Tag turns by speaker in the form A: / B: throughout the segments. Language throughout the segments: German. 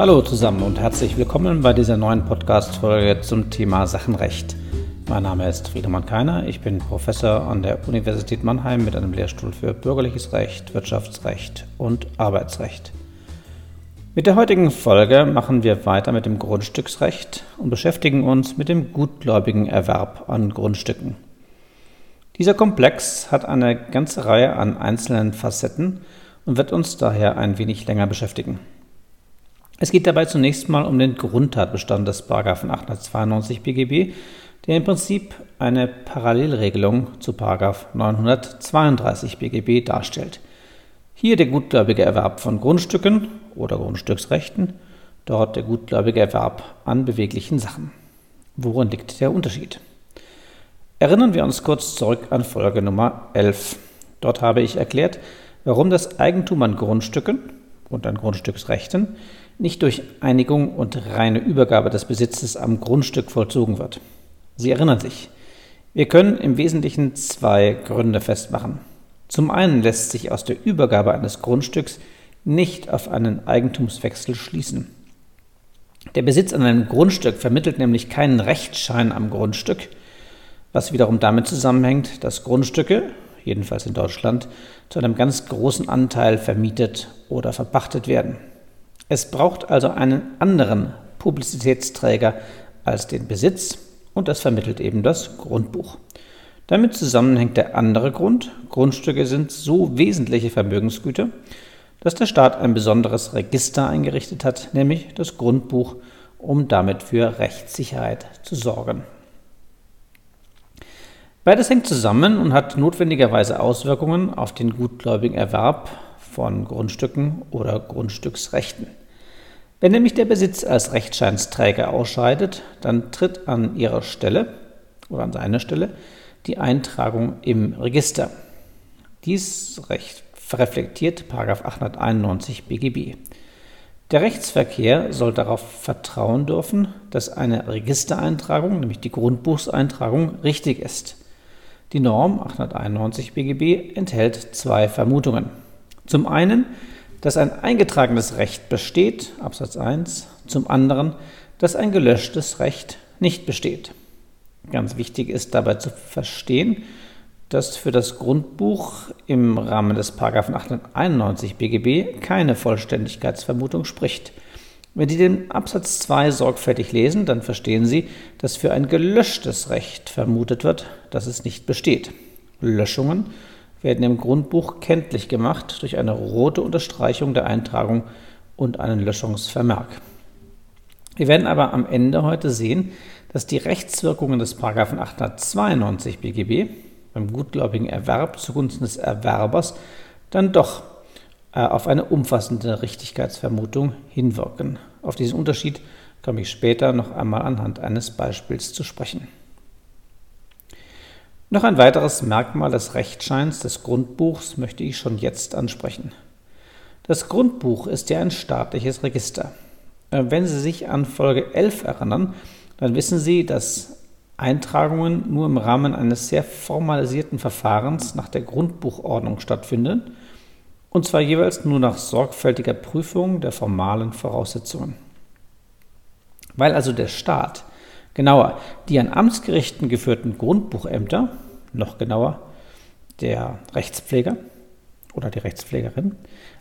A: Hallo zusammen und herzlich willkommen bei dieser neuen Podcast-Folge zum Thema Sachenrecht. Mein Name ist Friedemann Keiner, ich bin Professor an der Universität Mannheim mit einem Lehrstuhl für Bürgerliches Recht, Wirtschaftsrecht und Arbeitsrecht. Mit der heutigen Folge machen wir weiter mit dem Grundstücksrecht und beschäftigen uns mit dem gutgläubigen Erwerb an Grundstücken. Dieser Komplex hat eine ganze Reihe an einzelnen Facetten und wird uns daher ein wenig länger beschäftigen. Es geht dabei zunächst mal um den Grundtatbestand des 892 BGB, der im Prinzip eine Parallelregelung zu 932 BGB darstellt. Hier der gutgläubige Erwerb von Grundstücken oder Grundstücksrechten, dort der gutgläubige Erwerb an beweglichen Sachen. Worin liegt der Unterschied? Erinnern wir uns kurz zurück an Folge Nummer 11. Dort habe ich erklärt, warum das Eigentum an Grundstücken und an Grundstücksrechten nicht durch Einigung und reine Übergabe des Besitzes am Grundstück vollzogen wird. Sie erinnern sich. Wir können im Wesentlichen zwei Gründe festmachen. Zum einen lässt sich aus der Übergabe eines Grundstücks nicht auf einen Eigentumswechsel schließen. Der Besitz an einem Grundstück vermittelt nämlich keinen Rechtsschein am Grundstück, was wiederum damit zusammenhängt, dass Grundstücke, jedenfalls in Deutschland, zu einem ganz großen Anteil vermietet oder verpachtet werden. Es braucht also einen anderen Publizitätsträger als den Besitz und das vermittelt eben das Grundbuch. Damit zusammenhängt der andere Grund, Grundstücke sind so wesentliche Vermögensgüter, dass der Staat ein besonderes Register eingerichtet hat, nämlich das Grundbuch, um damit für Rechtssicherheit zu sorgen. Beides hängt zusammen und hat notwendigerweise Auswirkungen auf den gutgläubigen Erwerb von Grundstücken oder Grundstücksrechten. Wenn nämlich der Besitz als Rechtscheinsträger ausscheidet, dann tritt an ihrer Stelle oder an seiner Stelle die Eintragung im Register. Dies Recht reflektiert 891 BGB. Der Rechtsverkehr soll darauf vertrauen dürfen, dass eine Registereintragung, nämlich die Grundbuchseintragung, richtig ist. Die Norm 891 BGB enthält zwei Vermutungen. Zum einen dass ein eingetragenes Recht besteht, Absatz 1, zum anderen, dass ein gelöschtes Recht nicht besteht. Ganz wichtig ist dabei zu verstehen, dass für das Grundbuch im Rahmen des 891 BGB keine Vollständigkeitsvermutung spricht. Wenn Sie den Absatz 2 sorgfältig lesen, dann verstehen Sie, dass für ein gelöschtes Recht vermutet wird, dass es nicht besteht. Löschungen werden im Grundbuch kenntlich gemacht durch eine rote Unterstreichung der Eintragung und einen Löschungsvermerk. Wir werden aber am Ende heute sehen, dass die Rechtswirkungen des 892 BGB beim gutgläubigen Erwerb zugunsten des Erwerbers dann doch äh, auf eine umfassende Richtigkeitsvermutung hinwirken. Auf diesen Unterschied komme ich später noch einmal anhand eines Beispiels zu sprechen. Noch ein weiteres Merkmal des Rechtscheins des Grundbuchs möchte ich schon jetzt ansprechen. Das Grundbuch ist ja ein staatliches Register. Äh, wenn Sie sich an Folge 11 erinnern, dann wissen Sie, dass Eintragungen nur im Rahmen eines sehr formalisierten Verfahrens nach der Grundbuchordnung stattfinden, und zwar jeweils nur nach sorgfältiger Prüfung der formalen Voraussetzungen. Weil also der Staat Genauer, die an Amtsgerichten geführten Grundbuchämter, noch genauer, der Rechtspfleger oder die Rechtspflegerin.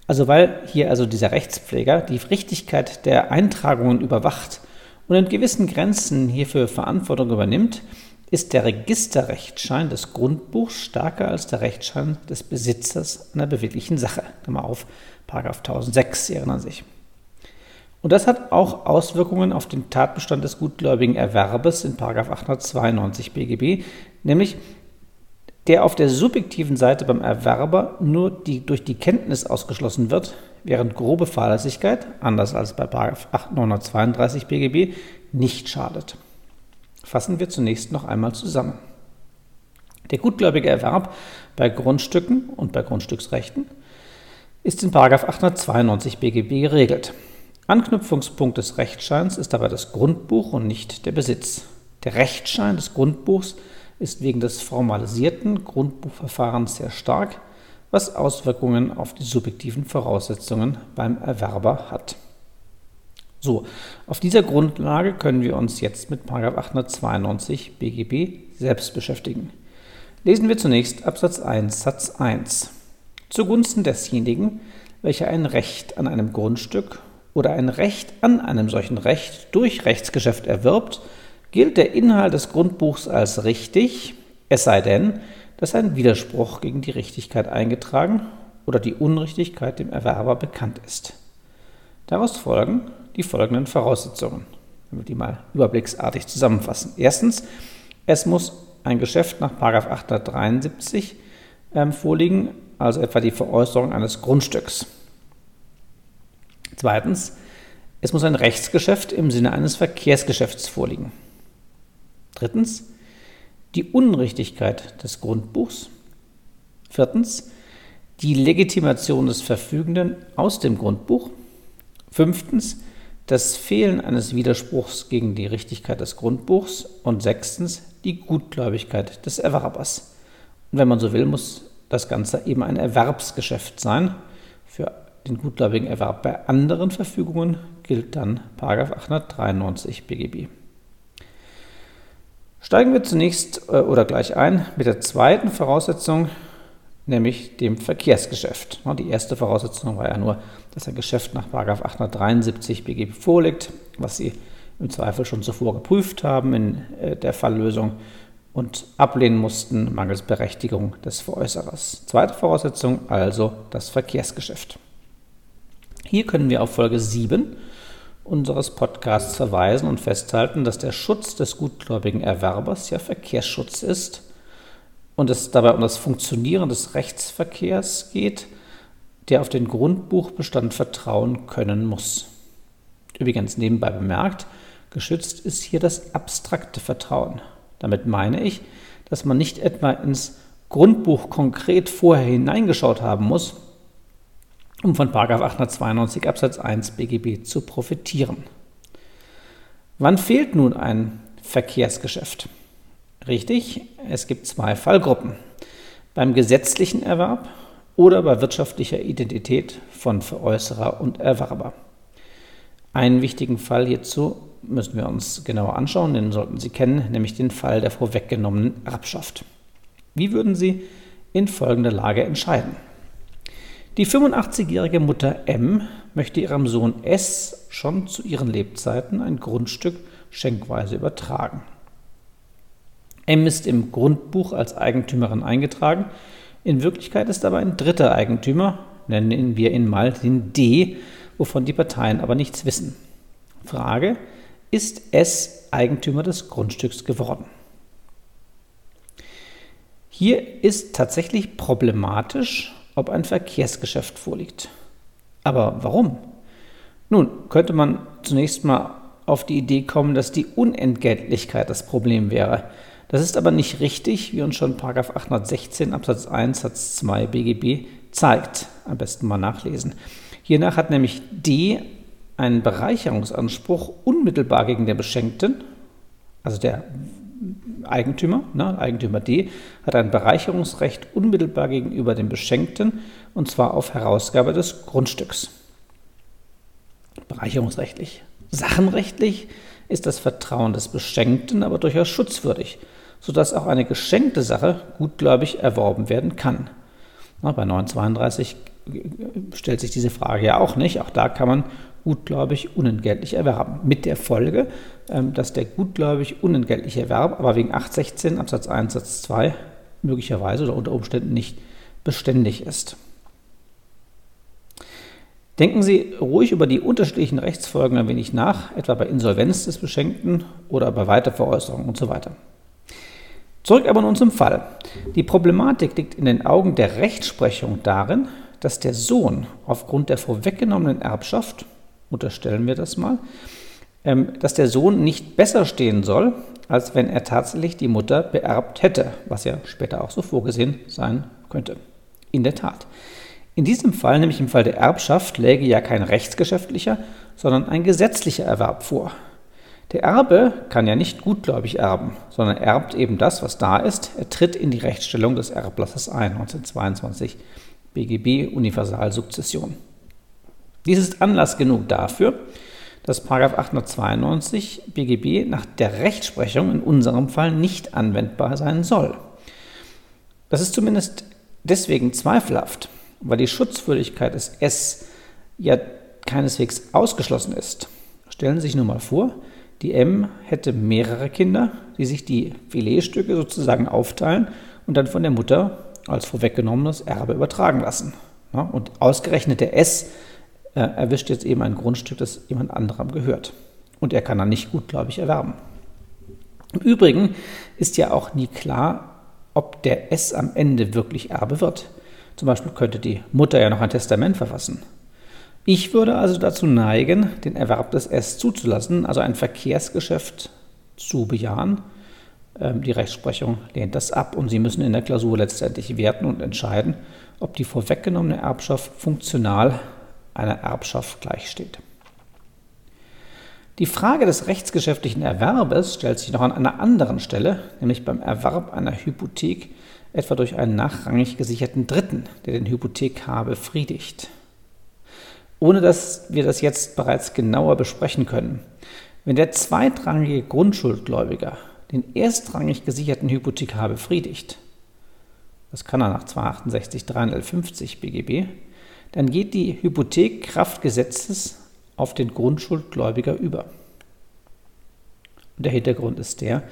A: Also weil hier also dieser Rechtspfleger die Richtigkeit der Eintragungen überwacht und in gewissen Grenzen hierfür Verantwortung übernimmt, ist der Registerrechtsschein des Grundbuchs stärker als der Rechtsschein des Besitzers einer beweglichen Sache. Klammer auf, Paragraph 1006, Sie erinnern sich. Und das hat auch Auswirkungen auf den Tatbestand des gutgläubigen Erwerbes in 892 BGB, nämlich der auf der subjektiven Seite beim Erwerber nur die, durch die Kenntnis ausgeschlossen wird, während grobe Fahrlässigkeit, anders als bei 932 BGB, nicht schadet. Fassen wir zunächst noch einmal zusammen. Der gutgläubige Erwerb bei Grundstücken und bei Grundstücksrechten ist in 892 BGB geregelt. Anknüpfungspunkt des Rechtsscheins ist dabei das Grundbuch und nicht der Besitz. Der Rechtsschein des Grundbuchs ist wegen des formalisierten Grundbuchverfahrens sehr stark, was Auswirkungen auf die subjektiven Voraussetzungen beim Erwerber hat. So, auf dieser Grundlage können wir uns jetzt mit 892 BGB selbst beschäftigen. Lesen wir zunächst Absatz 1 Satz 1. Zugunsten desjenigen, welcher ein Recht an einem Grundstück oder ein Recht an einem solchen Recht durch Rechtsgeschäft erwirbt, gilt der Inhalt des Grundbuchs als richtig, es sei denn, dass ein Widerspruch gegen die Richtigkeit eingetragen oder die Unrichtigkeit dem Erwerber bekannt ist. Daraus folgen die folgenden Voraussetzungen. Wenn wir die mal überblicksartig zusammenfassen. Erstens, es muss ein Geschäft nach 873 ähm, vorliegen, also etwa die Veräußerung eines Grundstücks. Zweitens, es muss ein Rechtsgeschäft im Sinne eines Verkehrsgeschäfts vorliegen. Drittens, die Unrichtigkeit des Grundbuchs. Viertens, die Legitimation des Verfügenden aus dem Grundbuch. Fünftens, das Fehlen eines Widerspruchs gegen die Richtigkeit des Grundbuchs und sechstens die Gutgläubigkeit des Erwerbers. Und wenn man so will, muss das Ganze eben ein Erwerbsgeschäft sein. Für den gutgläubigen Erwerb bei anderen Verfügungen gilt dann 893 BGB. Steigen wir zunächst äh, oder gleich ein mit der zweiten Voraussetzung, nämlich dem Verkehrsgeschäft. Die erste Voraussetzung war ja nur, dass ein Geschäft nach 873 BGB vorliegt, was Sie im Zweifel schon zuvor geprüft haben in äh, der Falllösung und ablehnen mussten mangels Berechtigung des Veräußerers. Zweite Voraussetzung also das Verkehrsgeschäft. Hier können wir auf Folge 7 unseres Podcasts verweisen und festhalten, dass der Schutz des gutgläubigen Erwerbers ja Verkehrsschutz ist und es dabei um das Funktionieren des Rechtsverkehrs geht, der auf den Grundbuchbestand vertrauen können muss. Übrigens nebenbei bemerkt, geschützt ist hier das abstrakte Vertrauen. Damit meine ich, dass man nicht etwa ins Grundbuch konkret vorher hineingeschaut haben muss, um von 892 Absatz 1 BGB zu profitieren. Wann fehlt nun ein Verkehrsgeschäft? Richtig, es gibt zwei Fallgruppen. Beim gesetzlichen Erwerb oder bei wirtschaftlicher Identität von Veräußerer und Erwerber. Einen wichtigen Fall hierzu müssen wir uns genauer anschauen, den sollten Sie kennen, nämlich den Fall der vorweggenommenen Erbschaft. Wie würden Sie in folgender Lage entscheiden? Die 85-jährige Mutter M möchte ihrem Sohn S schon zu ihren Lebzeiten ein Grundstück schenkweise übertragen. M ist im Grundbuch als Eigentümerin eingetragen. In Wirklichkeit ist aber ein dritter Eigentümer, nennen wir ihn mal den D, wovon die Parteien aber nichts wissen. Frage, ist S Eigentümer des Grundstücks geworden? Hier ist tatsächlich problematisch, ob ein Verkehrsgeschäft vorliegt. Aber warum? Nun, könnte man zunächst mal auf die Idee kommen, dass die Unentgeltlichkeit das Problem wäre. Das ist aber nicht richtig, wie uns schon 816 Absatz 1 Satz 2 BGB zeigt. Am besten mal nachlesen. Hiernach hat nämlich D einen Bereicherungsanspruch unmittelbar gegen den Beschenkten, also der Eigentümer, ne, Eigentümer D, hat ein Bereicherungsrecht unmittelbar gegenüber dem Beschenkten und zwar auf Herausgabe des Grundstücks. Bereicherungsrechtlich. Sachenrechtlich ist das Vertrauen des Beschenkten aber durchaus schutzwürdig sodass auch eine geschenkte Sache gutgläubig erworben werden kann. Na, bei 932 stellt sich diese Frage ja auch nicht. Auch da kann man gutgläubig unentgeltlich erwerben. Mit der Folge, ähm, dass der gutgläubig unentgeltliche Erwerb aber wegen 816 Absatz 1 Satz 2 möglicherweise oder unter Umständen nicht beständig ist. Denken Sie ruhig über die unterschiedlichen Rechtsfolgen ein wenig nach, etwa bei Insolvenz des Beschenkten oder bei Weiterveräußerung und so weiter. Zurück aber nun zum Fall. Die Problematik liegt in den Augen der Rechtsprechung darin, dass der Sohn aufgrund der vorweggenommenen Erbschaft, unterstellen wir das mal, ähm, dass der Sohn nicht besser stehen soll, als wenn er tatsächlich die Mutter beerbt hätte, was ja später auch so vorgesehen sein könnte. In der Tat. In diesem Fall, nämlich im Fall der Erbschaft, läge ja kein rechtsgeschäftlicher, sondern ein gesetzlicher Erwerb vor. Der Erbe kann ja nicht gutgläubig erben, sondern erbt eben das, was da ist. Er tritt in die Rechtsstellung des Erblassers ein, 1922 BGB Universalsukzession. Dies ist Anlass genug dafür, dass 892 BGB nach der Rechtsprechung in unserem Fall nicht anwendbar sein soll. Das ist zumindest deswegen zweifelhaft, weil die Schutzwürdigkeit des S ja keineswegs ausgeschlossen ist. Stellen Sie sich nur mal vor, die M hätte mehrere Kinder, die sich die Filetstücke sozusagen aufteilen und dann von der Mutter als vorweggenommenes Erbe übertragen lassen. Und ausgerechnet der S erwischt jetzt eben ein Grundstück, das jemand anderem gehört. Und er kann dann nicht gutgläubig erwerben. Im Übrigen ist ja auch nie klar, ob der S am Ende wirklich Erbe wird. Zum Beispiel könnte die Mutter ja noch ein Testament verfassen. Ich würde also dazu neigen, den Erwerb des S zuzulassen, also ein Verkehrsgeschäft zu bejahen. Ähm, die Rechtsprechung lehnt das ab und Sie müssen in der Klausur letztendlich werten und entscheiden, ob die vorweggenommene Erbschaft funktional einer Erbschaft gleichsteht. Die Frage des rechtsgeschäftlichen Erwerbes stellt sich noch an einer anderen Stelle, nämlich beim Erwerb einer Hypothek etwa durch einen nachrangig gesicherten Dritten, der den Hypothekar befriedigt. Ohne dass wir das jetzt bereits genauer besprechen können, wenn der zweitrangige Grundschuldgläubiger den erstrangig gesicherten Hypothekar befriedigt, das kann er nach 268 350 BGB, dann geht die Hypothek Kraft auf den Grundschuldgläubiger über. Und der Hintergrund ist der,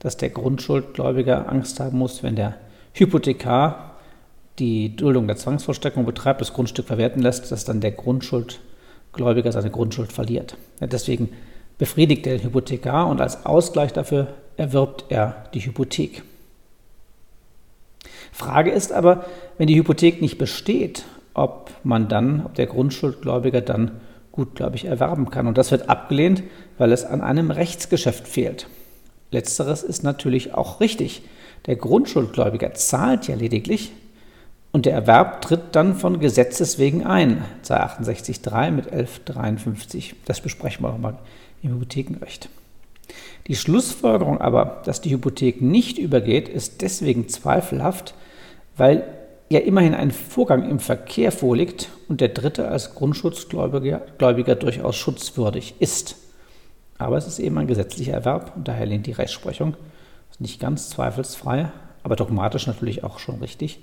A: dass der Grundschuldgläubiger Angst haben muss, wenn der Hypothekar die Duldung der Zwangsvollstreckung betreibt, das Grundstück verwerten lässt, dass dann der Grundschuldgläubiger seine Grundschuld verliert. deswegen befriedigt er den Hypothekar und als Ausgleich dafür erwirbt er die Hypothek. Frage ist aber, wenn die Hypothek nicht besteht ob man dann, ob der Grundschuldgläubiger dann gutgläubig erwerben kann. Und das wird abgelehnt, weil es an einem Rechtsgeschäft fehlt. Letzteres ist natürlich auch richtig. Der Grundschuldgläubiger zahlt ja lediglich und der Erwerb tritt dann von Gesetzes wegen ein. 268.3 mit 1153. Das besprechen wir nochmal im Hypothekenrecht. Die Schlussfolgerung aber, dass die Hypothek nicht übergeht, ist deswegen zweifelhaft, weil ja immerhin ein Vorgang im Verkehr vorliegt und der Dritte als Grundschutzgläubiger Gläubiger durchaus schutzwürdig ist. Aber es ist eben ein gesetzlicher Erwerb und daher lehnt die Rechtsprechung, nicht ganz zweifelsfrei, aber dogmatisch natürlich auch schon richtig,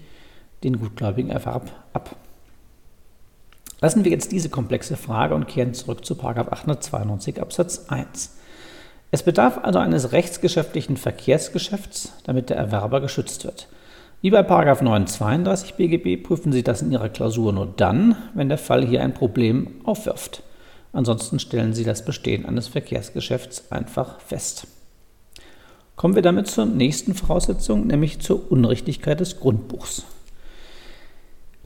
A: den gutgläubigen Erwerb ab. Lassen wir jetzt diese komplexe Frage und kehren zurück zu 892 Absatz 1. Es bedarf also eines rechtsgeschäftlichen Verkehrsgeschäfts, damit der Erwerber geschützt wird. Wie bei 932 BGB prüfen Sie das in Ihrer Klausur nur dann, wenn der Fall hier ein Problem aufwirft. Ansonsten stellen Sie das Bestehen eines Verkehrsgeschäfts einfach fest. Kommen wir damit zur nächsten Voraussetzung, nämlich zur Unrichtigkeit des Grundbuchs.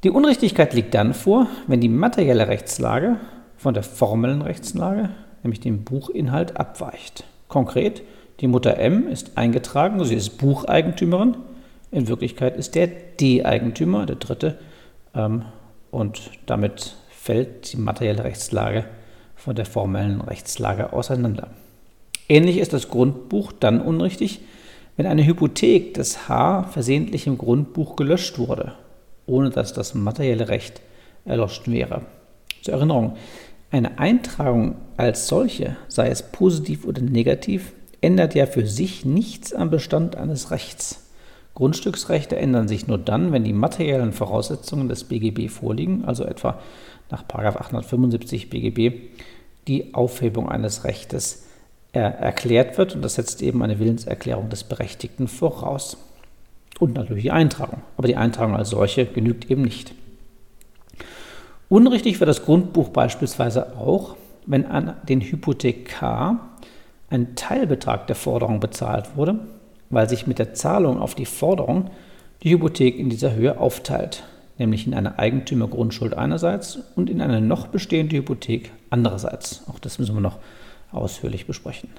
A: Die Unrichtigkeit liegt dann vor, wenn die materielle Rechtslage von der formellen Rechtslage, nämlich dem Buchinhalt, abweicht. Konkret, die Mutter M ist eingetragen, sie ist Bucheigentümerin, in Wirklichkeit ist der D-Eigentümer, der dritte, ähm, und damit fällt die materielle Rechtslage von der formellen Rechtslage auseinander. Ähnlich ist das Grundbuch dann unrichtig, wenn eine Hypothek des H versehentlich im Grundbuch gelöscht wurde, ohne dass das materielle Recht erloschen wäre. Zur Erinnerung, eine Eintragung als solche, sei es positiv oder negativ, ändert ja für sich nichts am Bestand eines Rechts. Grundstücksrechte ändern sich nur dann, wenn die materiellen Voraussetzungen des BGB vorliegen, also etwa nach 875 BGB die Aufhebung eines Rechtes erklärt wird und das setzt eben eine Willenserklärung des Berechtigten voraus. Und natürlich die Eintragung. Aber die Eintragung als solche genügt eben nicht. Unrichtig wird das Grundbuch beispielsweise auch, wenn an den Hypothekar ein Teilbetrag der Forderung bezahlt wurde weil sich mit der Zahlung auf die Forderung die Hypothek in dieser Höhe aufteilt, nämlich in eine Eigentümergrundschuld einerseits und in eine noch bestehende Hypothek andererseits. Auch das müssen wir noch ausführlich besprechen.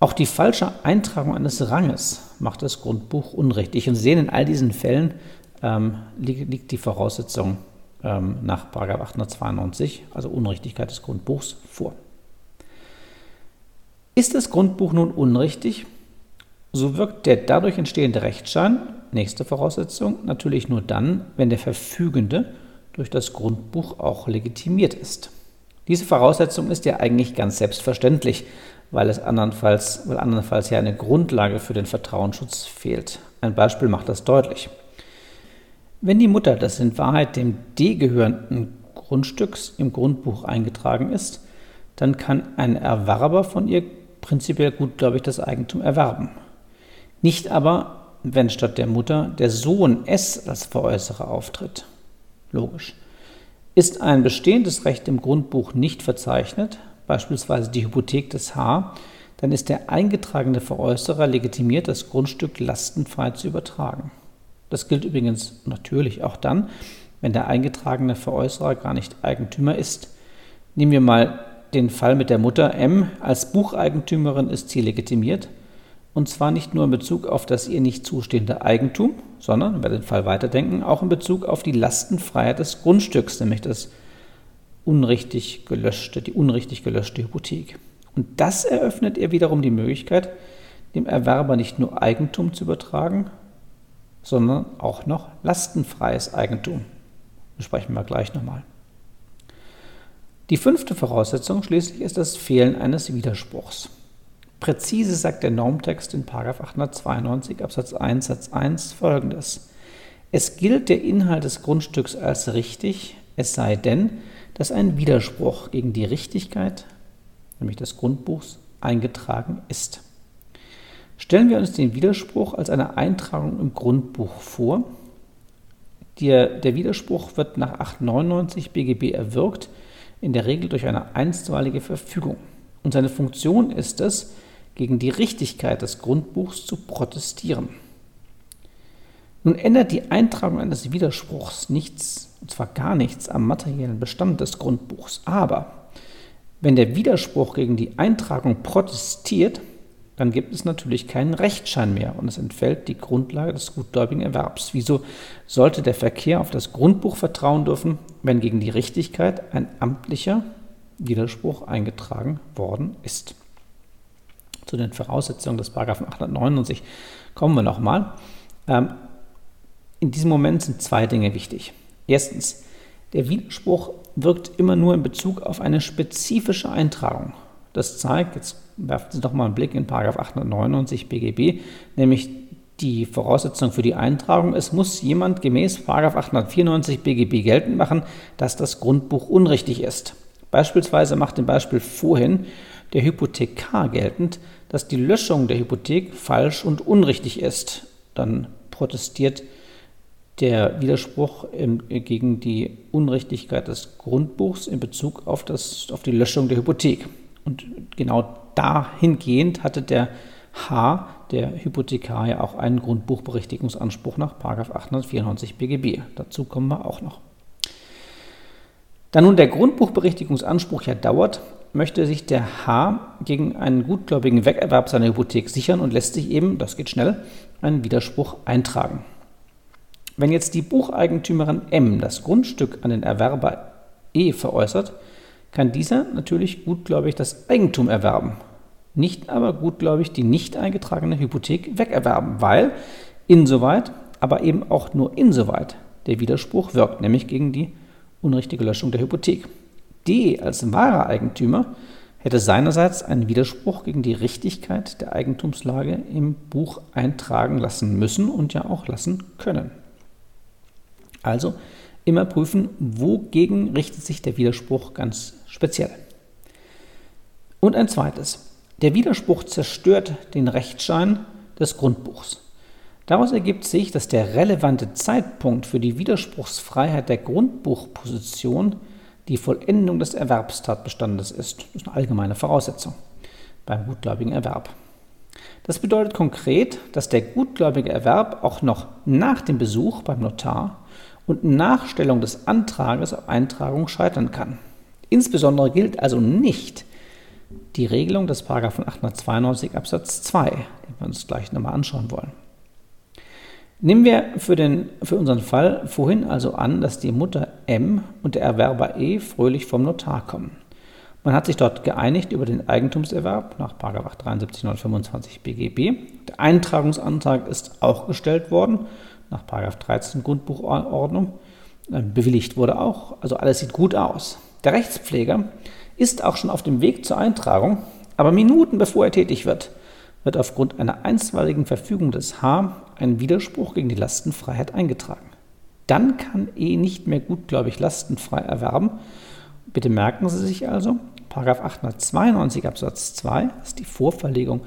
A: Auch die falsche Eintragung eines Ranges macht das Grundbuch unrichtig. Und Sie sehen, in all diesen Fällen ähm, liegt, liegt, die Voraussetzung ähm, nach 892, also Unrichtigkeit des Grundbuchs, vor. Ist das Grundbuch nun unrichtig, so wirkt der dadurch entstehende Rechtsschein, nächste Voraussetzung, natürlich nur dann, wenn der Verfügende durch das Grundbuch auch legitimiert ist. Diese Voraussetzung ist ja eigentlich ganz selbstverständlich, weil es andernfalls, weil andernfalls ja eine Grundlage für den Vertrauensschutz fehlt. Ein Beispiel macht das deutlich. Wenn die Mutter des in Wahrheit dem D gehörenden Grundstücks im Grundbuch eingetragen ist, dann kann ein Erwerber von ihr prinzipiell gutgläubig das Eigentum erwerben. Nicht aber, wenn statt der Mutter der Sohn S als Veräußerer auftritt. Logisch. Ist ein bestehendes Recht im Grundbuch nicht verzeichnet, beispielsweise die Hypothek des H, dann ist der eingetragene Veräußerer legitimiert, das Grundstück lastenfrei zu übertragen. Das gilt übrigens natürlich auch dann, wenn der eingetragene Veräußerer gar nicht Eigentümer ist. Nehmen wir mal den Fall mit der Mutter M. Als Bucheigentümerin ist sie legitimiert, und zwar nicht nur in Bezug auf das ihr nicht zustehende Eigentum, sondern, wenn wir den Fall weiterdenken, auch in Bezug auf die Lastenfreiheit des Grundstücks, nämlich das unrichtig gelöschte, die unrichtig gelöschte Hypothek. Und das eröffnet ihr wiederum die Möglichkeit, dem Erwerber nicht nur Eigentum zu übertragen, sondern auch noch lastenfreies Eigentum. Besprechen wir gleich nochmal. Die fünfte Voraussetzung schließlich ist das Fehlen eines Widerspruchs. Präzise sagt der Normtext in 892 Absatz 1 Satz 1 folgendes. Es gilt der Inhalt des Grundstücks als richtig, es sei denn, dass ein Widerspruch gegen die Richtigkeit, nämlich des Grundbuchs, eingetragen ist. Stellen wir uns den Widerspruch als eine Eintragung im Grundbuch vor. Der, der Widerspruch wird nach 899 BGB erwirkt, in der Regel durch eine einstweilige Verfügung. Und seine Funktion ist es, gegen die Richtigkeit des Grundbuchs zu protestieren. Nun ändert die Eintragung eines Widerspruchs nichts, und zwar gar nichts, am materiellen Bestand des Grundbuchs. Aber wenn der Widerspruch gegen die Eintragung protestiert, dann gibt es natürlich keinen Rechtsschein mehr und es entfällt die Grundlage des gutgläubigen Erwerbs. Wieso sollte der Verkehr auf das Grundbuch vertrauen dürfen, wenn gegen die Richtigkeit ein amtlicher Widerspruch eingetragen worden ist? Zu den Voraussetzungen des Paragraphen 899 kommen wir nochmal. Ähm, in diesem Moment sind zwei Dinge wichtig. Erstens, der Widerspruch wirkt immer nur in Bezug auf eine spezifische Eintragung. Das zeigt, jetzt werfen Sie doch mal einen Blick in 899 BGB, nämlich die Voraussetzung für die Eintragung. Es muss jemand gemäß 894 BGB geltend machen, dass das Grundbuch unrichtig ist. Beispielsweise macht im Beispiel vorhin der Hypothekar geltend, dass die Löschung der Hypothek falsch und unrichtig ist. Dann protestiert der Widerspruch gegen die Unrichtigkeit des Grundbuchs in Bezug auf, das, auf die Löschung der Hypothek. Und genau dahingehend hatte der H, der Hypothekar, ja auch einen Grundbuchberichtigungsanspruch nach 894 BGB. Dazu kommen wir auch noch. Da nun der Grundbuchberichtigungsanspruch ja dauert, möchte sich der H gegen einen gutgläubigen Wegerwerb seiner Hypothek sichern und lässt sich eben, das geht schnell, einen Widerspruch eintragen. Wenn jetzt die Bucheigentümerin M das Grundstück an den Erwerber E veräußert, kann dieser natürlich gutgläubig das Eigentum erwerben, nicht aber gutgläubig die nicht eingetragene Hypothek wegerwerben, weil insoweit, aber eben auch nur insoweit der Widerspruch wirkt, nämlich gegen die unrichtige Löschung der Hypothek. D als wahrer Eigentümer hätte seinerseits einen Widerspruch gegen die Richtigkeit der Eigentumslage im Buch eintragen lassen müssen und ja auch lassen können. Also immer prüfen, wogegen richtet sich der Widerspruch ganz speziell. Und ein zweites. Der Widerspruch zerstört den Rechtsschein des Grundbuchs. Daraus ergibt sich, dass der relevante Zeitpunkt für die Widerspruchsfreiheit der Grundbuchposition die Vollendung des Erwerbstatbestandes ist. Das ist eine allgemeine Voraussetzung beim gutgläubigen Erwerb. Das bedeutet konkret, dass der gutgläubige Erwerb auch noch nach dem Besuch beim Notar und Nachstellung des Antrages auf Eintragung scheitern kann. Insbesondere gilt also nicht die Regelung des 892 Absatz 2, den wir uns gleich nochmal anschauen wollen. Nehmen wir für, den, für unseren Fall vorhin also an, dass die Mutter M und der Erwerber E fröhlich vom Notar kommen. Man hat sich dort geeinigt über den Eigentumserwerb nach 73 925 BGB. Der Eintragungsantrag ist auch gestellt worden nach 13 Grundbuchordnung. Ähm, bewilligt wurde auch. Also alles sieht gut aus. Der Rechtspfleger ist auch schon auf dem Weg zur Eintragung, aber Minuten bevor er tätig wird, wird aufgrund einer einstweiligen Verfügung des H ein Widerspruch gegen die Lastenfreiheit eingetragen. Dann kann E nicht mehr gutgläubig lastenfrei erwerben. Bitte merken Sie sich also, 892 Absatz 2 ist die Vorverlegung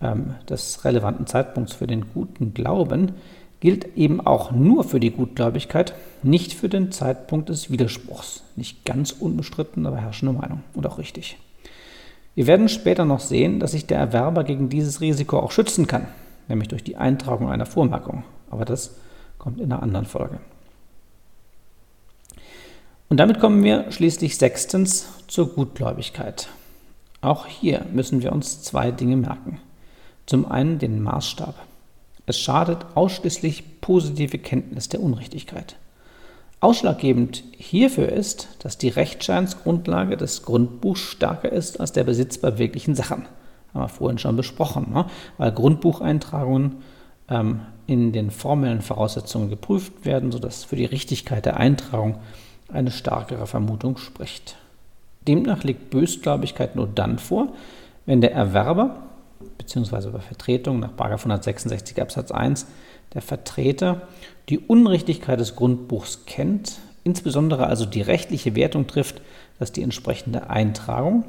A: ähm, des relevanten Zeitpunkts für den guten Glauben, gilt eben auch nur für die Gutgläubigkeit, nicht für den Zeitpunkt des Widerspruchs. Nicht ganz unbestritten, aber herrschende Meinung und auch richtig. Wir werden später noch sehen, dass sich der Erwerber gegen dieses Risiko auch schützen kann, nämlich durch die Eintragung einer Vormerkung. Aber das kommt in einer anderen Folge. Und damit kommen wir schließlich sechstens zur Gutgläubigkeit. Auch hier müssen wir uns zwei Dinge merken. Zum einen den Maßstab. Es schadet ausschließlich positive Kenntnis der Unrichtigkeit. Ausschlaggebend hierfür ist, dass die Rechtscheinsgrundlage des Grundbuchs stärker ist als der Besitz bei wirklichen Sachen. Haben wir vorhin schon besprochen, ne? weil Grundbucheintragungen ähm, in den formellen Voraussetzungen geprüft werden, sodass für die Richtigkeit der Eintragung eine stärkere Vermutung spricht. Demnach liegt Bösgläubigkeit nur dann vor, wenn der Erwerber bzw. bei Vertretung nach 166 Absatz 1 der Vertreter die Unrichtigkeit des Grundbuchs kennt, insbesondere also die rechtliche Wertung trifft, dass die entsprechende Eintragung,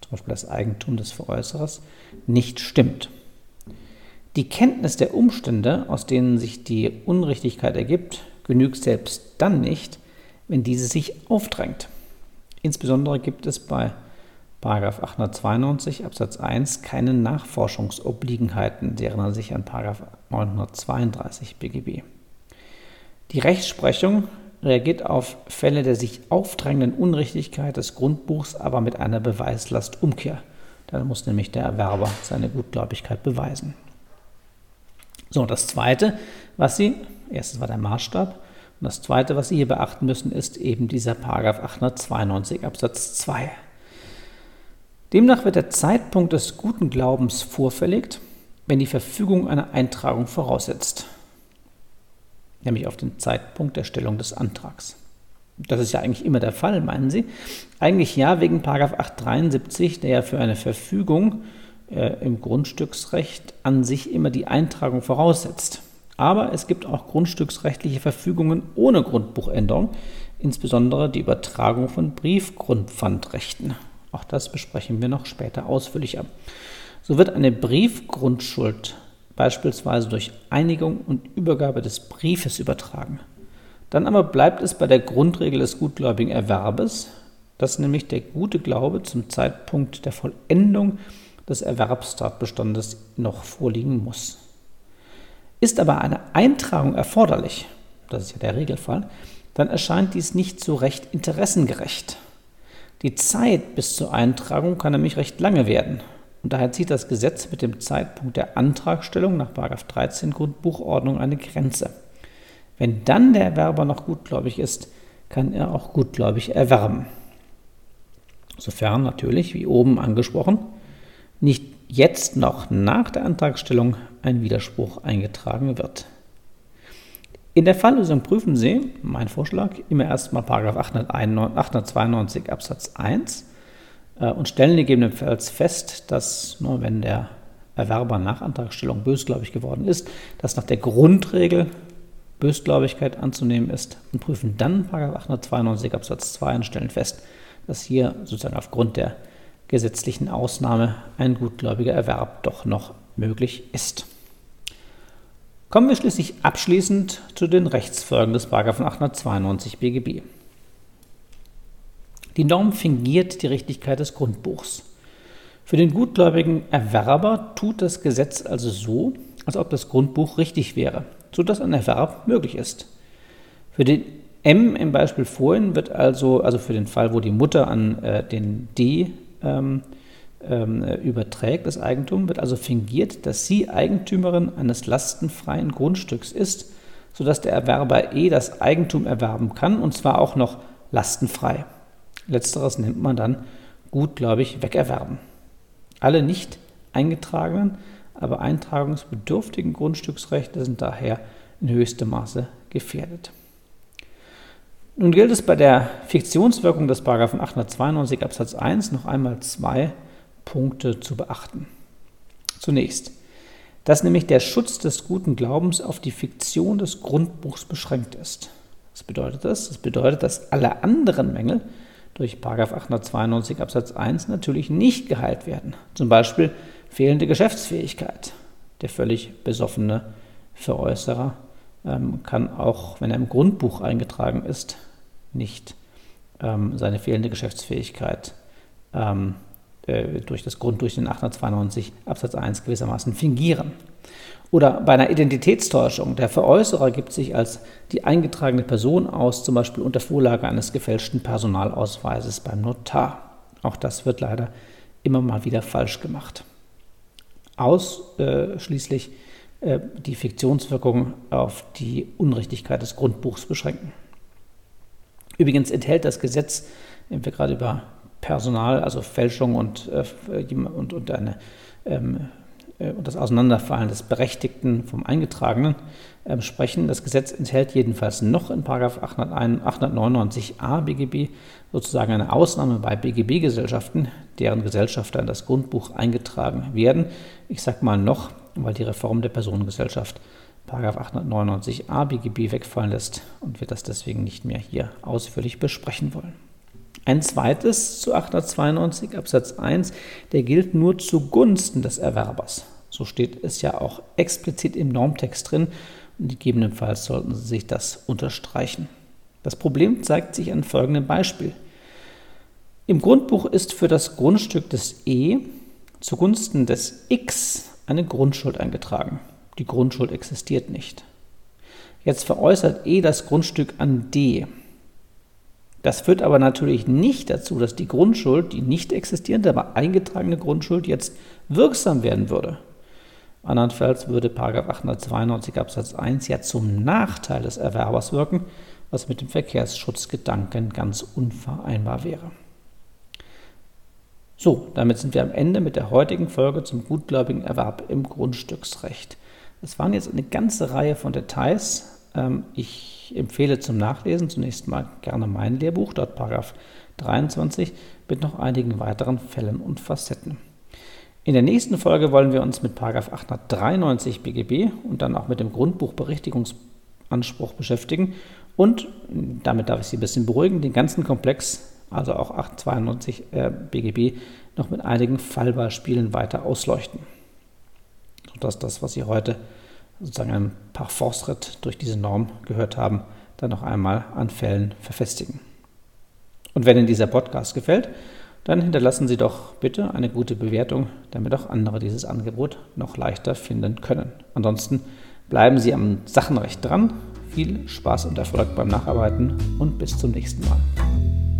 A: zum Beispiel das Eigentum des Veräußerers, nicht stimmt. Die Kenntnis der Umstände, aus denen sich die Unrichtigkeit ergibt, genügt selbst dann nicht, wenn diese sich aufdrängt. Insbesondere gibt es bei 892 Absatz 1 keine Nachforschungsobliegenheiten, deren er sich an 932 BGB. Die Rechtsprechung reagiert auf Fälle der sich aufdrängenden Unrichtigkeit des Grundbuchs, aber mit einer Beweislastumkehr. Dann muss nämlich der Erwerber seine Gutgläubigkeit beweisen. So, das Zweite, was Sie, erstes war der Maßstab, und das Zweite, was Sie hier beachten müssen, ist eben dieser Paragraph 892 Absatz 2. Demnach wird der Zeitpunkt des guten Glaubens vorverlegt, wenn die Verfügung eine Eintragung voraussetzt, nämlich auf den Zeitpunkt der Stellung des Antrags. Das ist ja eigentlich immer der Fall, meinen Sie? Eigentlich ja, wegen 873, der ja für eine Verfügung äh, im Grundstücksrecht an sich immer die Eintragung voraussetzt. Aber es gibt auch grundstücksrechtliche Verfügungen ohne Grundbuchänderung, insbesondere die Übertragung von Briefgrundpfandrechten. Auch das besprechen wir noch später ausführlicher. So wird eine Briefgrundschuld beispielsweise durch Einigung und Übergabe des Briefes übertragen. Dann aber bleibt es bei der Grundregel des gutgläubigen Erwerbes, dass nämlich der gute Glaube zum Zeitpunkt der Vollendung des Erwerbstatbestandes noch vorliegen muss. Ist aber eine Eintragung erforderlich, das ist ja der Regelfall, dann erscheint dies nicht so recht interessengerecht. Die Zeit bis zur Eintragung kann nämlich recht lange werden. Und daher zieht das Gesetz mit dem Zeitpunkt der Antragstellung nach 13 Grundbuchordnung eine Grenze. Wenn dann der Erwerber noch gutgläubig ist, kann er auch gutgläubig erwerben. Sofern natürlich, wie oben angesprochen, nicht jetzt noch nach der Antragstellung ein Widerspruch eingetragen wird. In der Falllösung prüfen Sie, mein Vorschlag, immer erstmal 892 Absatz 1 äh, und stellen gegebenenfalls fest, dass, nur wenn der Erwerber nach Antragstellung bösgläubig geworden ist, dass nach der Grundregel Bösgläubigkeit anzunehmen ist und prüfen dann 892 Absatz 2 und stellen fest, dass hier sozusagen aufgrund der gesetzlichen Ausnahme ein gutgläubiger Erwerb doch noch möglich ist. Kommen wir schließlich abschließend zu den Rechtsfolgen des 892 BGB. Die Norm fingiert die Richtigkeit des Grundbuchs. Für den gutgläubigen Erwerber tut das Gesetz also so, als ob das Grundbuch richtig wäre, sodass ein Erwerb möglich ist. Für den M im Beispiel vorhin wird also, also für den Fall, wo die Mutter an äh, den D ähm, überträgt, das Eigentum, wird also fingiert, dass sie Eigentümerin eines lastenfreien Grundstücks ist, sodass der Erwerber E das Eigentum erwerben kann, und zwar auch noch lastenfrei. Letzteres nennt man dann gutgläubig wegerwerben. Alle nicht eingetragenen, aber eintragungsbedürftigen Grundstücksrechte sind daher in höchstem Maße gefährdet. Nun gilt es bei der Fiktionswirkung des 892 Absatz 1 noch einmal zwei Punkte zu beachten. Zunächst, dass nämlich der Schutz des guten Glaubens auf die Fiktion des Grundbuchs beschränkt ist. Was bedeutet das? Das bedeutet, dass alle anderen Mängel durch 892 Absatz 1 natürlich nicht geheilt werden. Zum Beispiel fehlende Geschäftsfähigkeit. Der völlig besoffene Veräußerer ähm, kann auch, wenn er im Grundbuch eingetragen ist, nicht ähm, seine fehlende Geschäftsfähigkeit ähm, äh, durch das Grund, durch den 892 Absatz 1 gewissermaßen fingieren. Oder bei einer Identitätstäuschung. Der Veräußerer gibt sich als die eingetragene Person aus, zum Beispiel unter Vorlage eines gefälschten Personalausweises beim Notar. Auch das wird leider immer mal wieder falsch gemacht. Ausschließlich äh, die Fiktionswirkung auf die Unrichtigkeit des Grundbuchs beschränken. Übrigens enthält das Gesetz, wenn wir gerade über Personal, also Fälschung und, äh, und, und, eine, ähm, äh, und das Auseinanderfallen des Berechtigten vom Eingetragenen äh, sprechen. Das Gesetz enthält jedenfalls noch in 899a BGB sozusagen eine Ausnahme bei BGB-Gesellschaften, deren Gesellschafter in das Grundbuch eingetragen werden. Ich sage mal noch, weil die Reform der Personengesellschaft 899a BGB wegfallen lässt und wir das deswegen nicht mehr hier ausführlich besprechen wollen. Ein zweites zu 892 Absatz 1, der gilt nur zugunsten des Erwerbers. So steht es ja auch explizit im Normtext drin und gegebenenfalls sollten Sie sich das unterstreichen. Das Problem zeigt sich an folgendem Beispiel. Im Grundbuch ist für das Grundstück des E zugunsten des X eine Grundschuld eingetragen. Die Grundschuld existiert nicht. Jetzt veräußert E das Grundstück an D. Das führt aber natürlich nicht dazu, dass die Grundschuld, die nicht existierende, aber eingetragene Grundschuld jetzt wirksam werden würde. Andernfalls würde 892 Absatz 1 ja zum Nachteil des Erwerbers wirken, was mit dem Verkehrsschutzgedanken ganz unvereinbar wäre. So, damit sind wir am Ende mit der heutigen Folge zum gutgläubigen Erwerb im Grundstücksrecht. Es waren jetzt eine ganze Reihe von Details. Ähm, ich empfehle zum Nachlesen zunächst mal gerne mein Lehrbuch, dort Paragraph 23, mit noch einigen weiteren Fällen und Facetten. In der nächsten Folge wollen wir uns mit Paragraph 893 BGB und dann auch mit dem Grundbuchberichtigungsanspruch beschäftigen und, damit darf ich Sie ein bisschen beruhigen, den ganzen Komplex also auch 892 äh, BGB, noch mit einigen Fallbeispielen weiter ausleuchten. Sodass das, was Sie heute sozusagen ein paar Fortschritt durch diese Norm gehört haben, dann noch einmal an Fällen verfestigen. Und wenn Ihnen dieser Podcast gefällt, dann hinterlassen Sie doch bitte eine gute Bewertung, damit auch andere dieses Angebot noch leichter finden können. Ansonsten bleiben Sie am Sachenrecht dran. Viel Spaß und Erfolg beim Nacharbeiten und bis zum nächsten Mal.